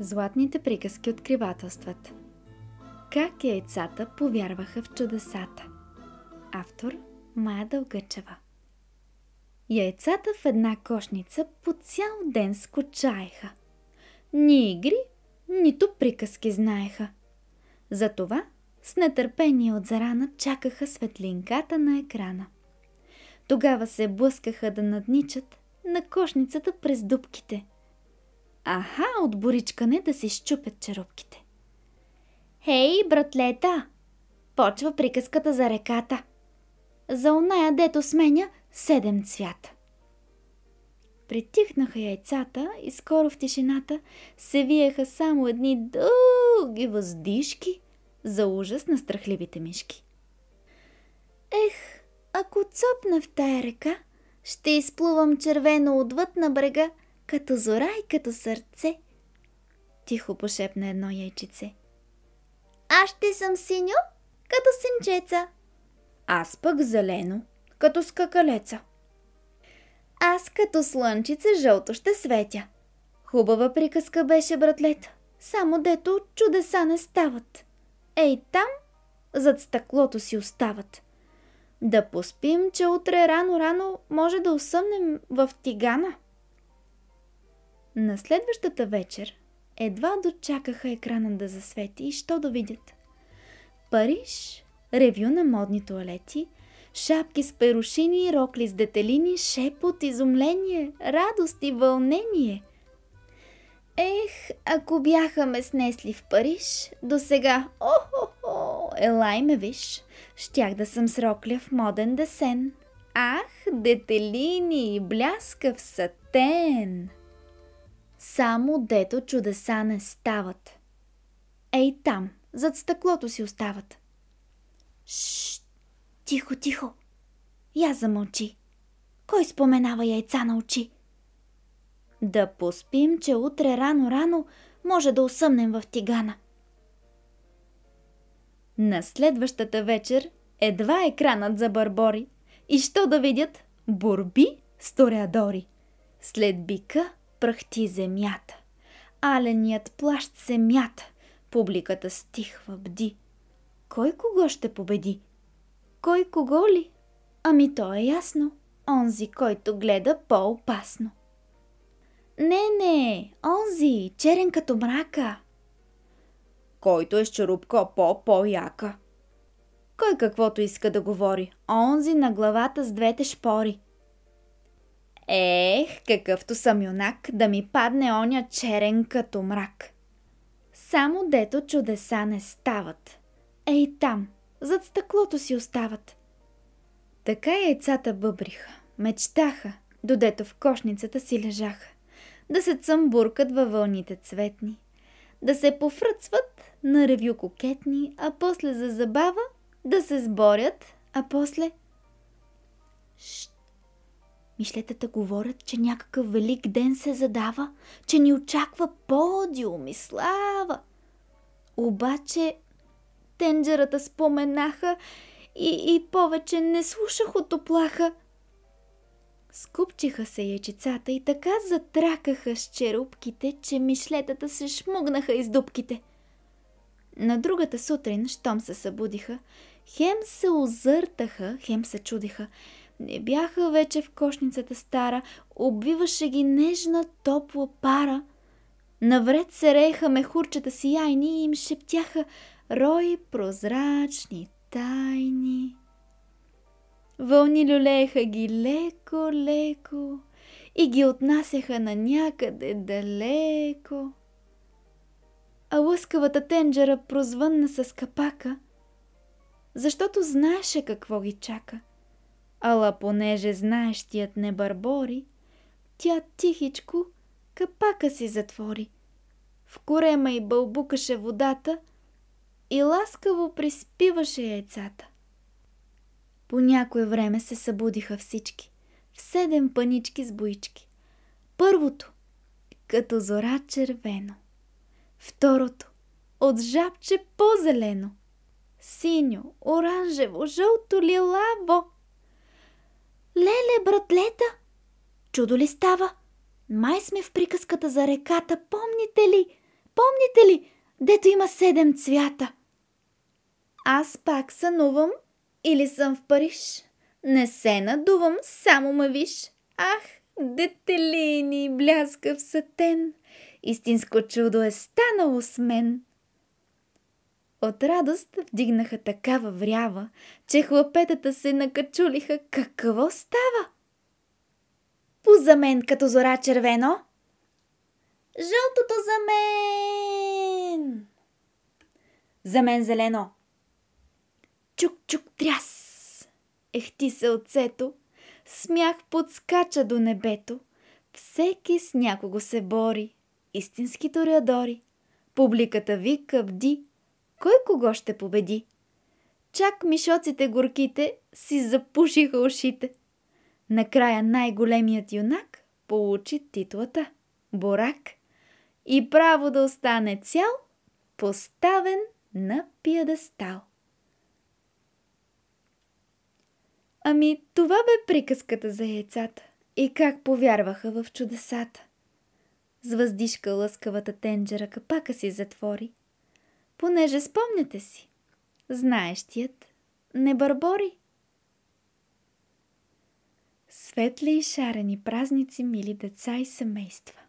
Златните приказки откривателстват. Как яйцата повярваха в чудесата? Автор Майя Дългъчева. Яйцата в една кошница по цял ден скучаеха. Ни игри, нито приказки знаеха. Затова с нетърпение от зарана чакаха светлинката на екрана. Тогава се блъскаха да надничат на кошницата през дубките – Аха, от боричкане да си щупят черупките. Хей, братлета! Почва приказката за реката. За оная, дето сменя седем цвята. Притихнаха яйцата и скоро в тишината се виеха само едни дълги въздишки за ужас на страхливите мишки. Ех, ако цопна в тая река, ще изплувам червено отвъд на брега – като зора и като сърце. Тихо пошепна едно яйчице. Аз ще съм синьо, като синчеца. Аз пък зелено, като скакалеца. Аз като слънчице жълто ще светя. Хубава приказка беше, братлета. Само дето чудеса не стават. Ей там, зад стъклото си остават. Да поспим, че утре рано-рано може да усъмнем в тигана. На следващата вечер едва дочакаха екрана да засвети и що да видят. Париж, ревю на модни туалети, шапки с перушини, рокли с детелини, шепот, изумление, радост и вълнение. Ех, ако бяха ме снесли в Париж, до сега, о-хо-хо, елай ме виж, щях да съм с рокля в моден десен. Ах, детелини, бляскав сатен! Само дето чудеса не стават. Ей там, зад стъклото си остават. Шш, тихо, тихо. Я замълчи. Кой споменава яйца на очи? Да поспим, че утре рано-рано може да усъмнем в тигана. На следващата вечер едва екранът за барбори и що да видят? Борби с тореадори. След бика пръхти земята. Аленият плащ се мята. Публиката стихва, бди. Кой кого ще победи? Кой кого ли? Ами то е ясно. Онзи, който гледа по-опасно. Не, не, онзи, черен като мрака. Който е с черупка по-по-яка. Кой каквото иска да говори, онзи на главата с двете шпори. Ех, какъвто съм юнак, да ми падне оня черен като мрак. Само дето чудеса не стават. Ей там, зад стъклото си остават. Така яйцата бъбриха, мечтаха, додето в кошницата си лежаха. Да се цъмбуркат във вълните цветни, да се пофръцват на ревю кокетни, а после за забава да се сборят, а после... Шт! Мишлетата говорят, че някакъв велик ден се задава, че ни очаква подиум и слава. Обаче тенджерата споменаха и, и повече не слушах от оплаха. Скупчиха се яйчицата и така затракаха с черупките, че мишлетата се шмугнаха из дубките. На другата сутрин, щом се събудиха, хем се озъртаха, хем се чудиха – не бяха вече в кошницата стара, обвиваше ги нежна топла пара. Навред се рееха мехурчета си яйни и им шептяха рои прозрачни тайни. Вълни люлееха ги леко-леко и ги отнасяха на някъде далеко. А лъскавата тенджера прозвънна с капака, защото знаеше какво ги чака – Ала понеже знаещият не барбори, тя тихичко капака си затвори. В корема и бълбукаше водата и ласкаво приспиваше яйцата. По някое време се събудиха всички, в седем панички с боички. Първото, като зора червено. Второто, от жабче по-зелено. Синьо, оранжево, жълто, лилаво – Леле, братлета! Чудо ли става? Май сме в приказката за реката, помните ли? помните ли, дето има седем цвята? Аз пак сънувам или съм в Париж. Не се надувам, само ме виж. Ах, детелини, бляскав сатен, истинско чудо е станало с мен. От радост вдигнаха такава врява, че хлапетата се накачулиха. Какво става? Пуза мен като зора червено. Жълтото за мен! За мен зелено. Чук-чук тряс! Ехти се отцето, смях подскача до небето. Всеки с някого се бори, истински тореадори. Публиката вика бди, кой кого ще победи? Чак мишоците горките си запушиха ушите. Накрая най-големият юнак получи титлата Борак и право да остане цял, поставен на пиедестал. Ами, това бе приказката за яйцата и как повярваха в чудесата. С въздишка лъскавата тенджера капака си затвори, понеже спомняте си, знаещият не бърбори. Светли и шарени празници, мили деца и семейства!